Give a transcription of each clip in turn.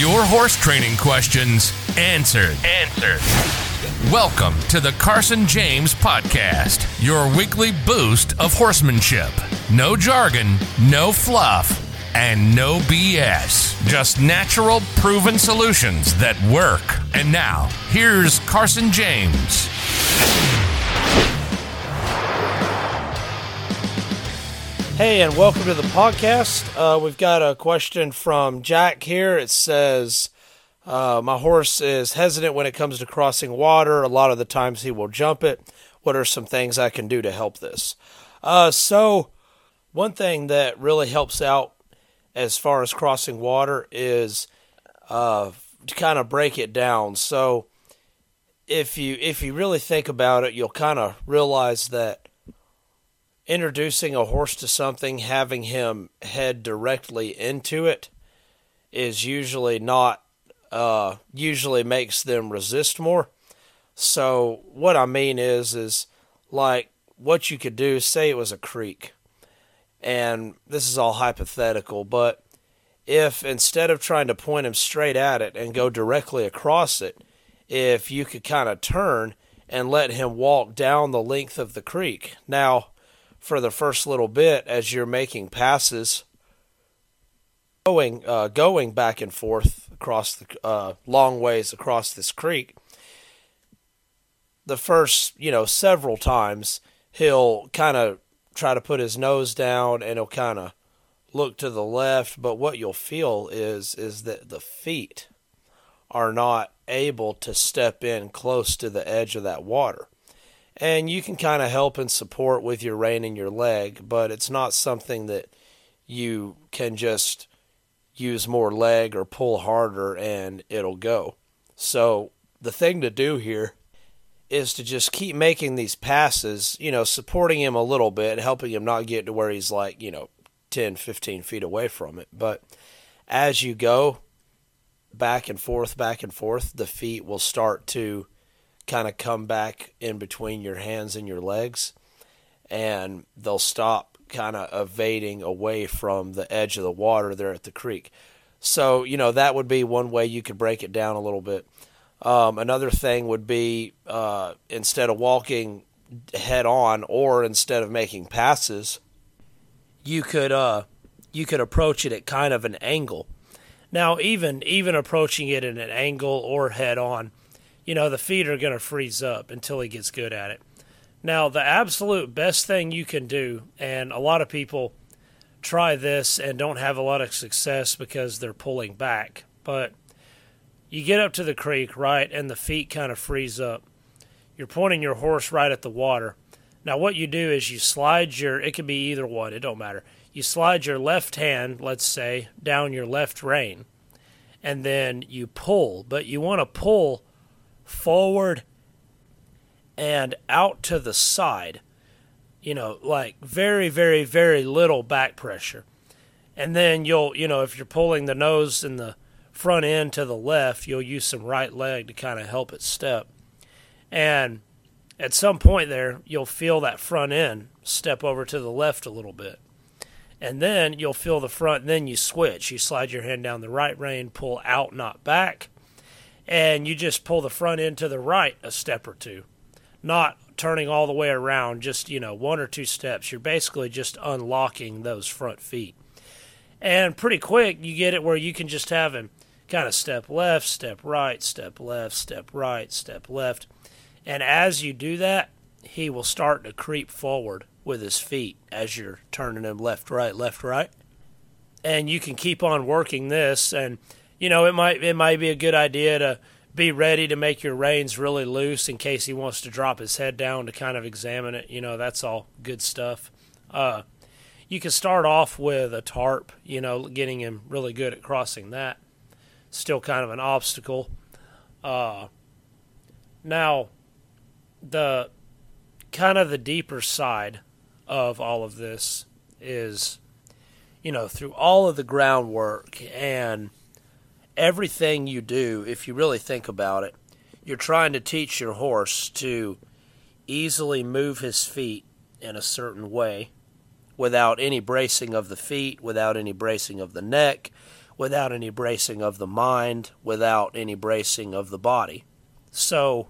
Your horse training questions answered. Answered. Welcome to the Carson James Podcast, your weekly boost of horsemanship. No jargon, no fluff, and no BS. Just natural, proven solutions that work. And now, here's Carson James. Hey, and welcome to the podcast. Uh, we've got a question from Jack here. It says, uh, My horse is hesitant when it comes to crossing water. A lot of the times he will jump it. What are some things I can do to help this? Uh, so, one thing that really helps out as far as crossing water is uh, to kind of break it down. So, if you if you really think about it, you'll kind of realize that introducing a horse to something, having him head directly into it, is usually not, uh, usually makes them resist more. So, what I mean is, is like what you could do, say it was a creek, and this is all hypothetical, but if instead of trying to point him straight at it and go directly across it, if you could kind of turn and let him walk down the length of the creek. Now, for the first little bit as you're making passes, going uh, going back and forth across the uh, long ways across this creek. The first, you know, several times he'll kind of try to put his nose down and he'll kind of look to the left, but what you'll feel is is that the feet are not able to step in close to the edge of that water and you can kind of help and support with your rein and your leg, but it's not something that you can just use more leg or pull harder and it'll go. So the thing to do here is to just keep making these passes, you know, supporting him a little bit, helping him not get to where he's like, you know, 10, 15 feet away from it. But as you go back and forth, back and forth, the feet will start to kind of come back in between your hands and your legs, and they'll stop kind of evading away from the edge of the water there at the creek. So, you know, that would be one way you could break it down a little bit. Um, another thing would be uh, instead of walking head on or instead of making passes, you could uh, you could approach it at kind of an angle. Now, even even approaching it at an angle or head on, you know, the feet are going to freeze up until he gets good at it. Now, the absolute best thing you can do, and a lot of people try this and don't have a lot of success because they're pulling back, but you get up to the creek, right, and the feet kind of freeze up. You're pointing your horse right at the water. Now, what you do is you slide your, it could be either one, it don't matter. You slide your left hand, let's say, down your left rein, and then you pull, but you want to pull forward and out to the side. You know, like very, very, very little back pressure. And then you'll, you know, if you're pulling the nose and the front end to the left, you'll use some right leg to kind of help it step. And at some point there, you'll feel that front end step over to the left a little bit. And then you'll feel the front, then you switch. You slide your hand down the right rein, pull out, not back and you just pull the front end to the right a step or two, not turning all the way around, just, you know, one or two steps. You're basically just unlocking those front feet. And pretty quick, you get it where you can just have him kind of step left, step right, step left, step right, step left. And as you do that, he will start to creep forward with his feet as you're turning him left, right, left, right. And you can keep on working this and you know, it might it might be a good idea to be ready to make your reins really loose in case he wants to drop his head down to kind of examine it. You know, that's all good stuff. Uh, you can start off with a tarp, you know, getting him really good at crossing that. Still kind of an obstacle. Uh, now, the kind of the deeper side of all of this is, you know, through all of the groundwork and everything you do, if you really think about it, you're trying to teach your horse to easily move his feet in a certain way without any bracing of the feet, without any bracing of the neck, without any bracing of the mind, without any bracing of the body. So,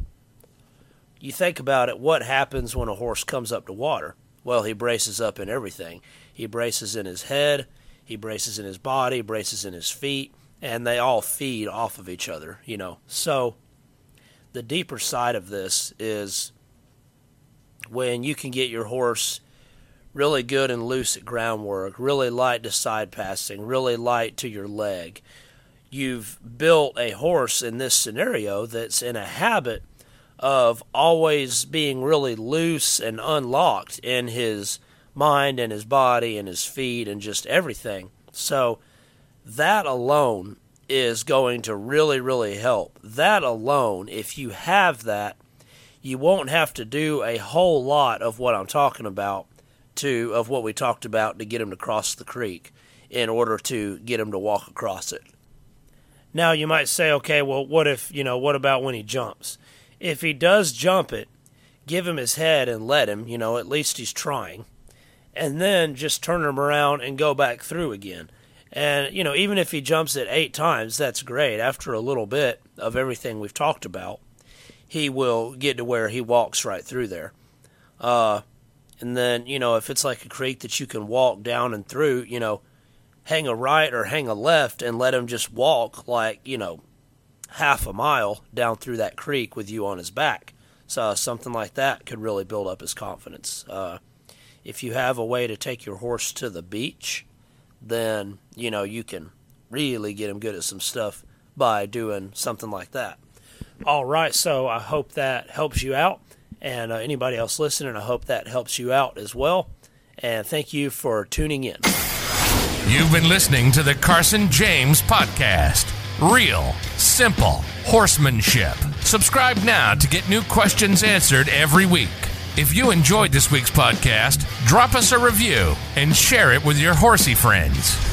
you think about it, what happens when a horse comes up to water? Well, he braces up in everything. He braces in his head, he braces in his body, braces in his feet, and they all feed off of each other, you know. So, the deeper side of this is when you can get your horse really good and loose at groundwork, really light to side passing, really light to your leg. You've built a horse in this scenario that's in a habit of always being really loose and unlocked in his mind and his body and his feet and just everything. So that alone is going to really, really help. That alone, if you have that, you won't have to do a whole lot of what I'm talking about to of what we talked about to get him to cross the creek in order to get him to walk across it. Now you might say, okay, well, what if you know? What about when he jumps? If he does jump it, give him his head and let him. You know, at least he's trying, and then just turn him around and go back through again. And you know, even if he jumps it eight times, that's great. After a little bit of everything we've talked about, he will get to where he walks right through there. Uh, and then, you know, if it's like a creek that you can walk down and through, you know, hang a right or hang a left and let him just walk like, you know, half a mile down through that creek with you on his back. So something like that could really build up his confidence. Uh, if you have a way to take your horse to the beach, then, you know, you can really get him good at some stuff by doing something like that. All right, so I hope that helps you out and uh, anybody else listening. I hope that helps you out as well. And thank you for tuning in. You've been listening to the Carson James Podcast. Real, simple horsemanship. Subscribe now to get new questions answered every week. If you enjoyed this week's podcast, drop us a review and share it with your horsey friends.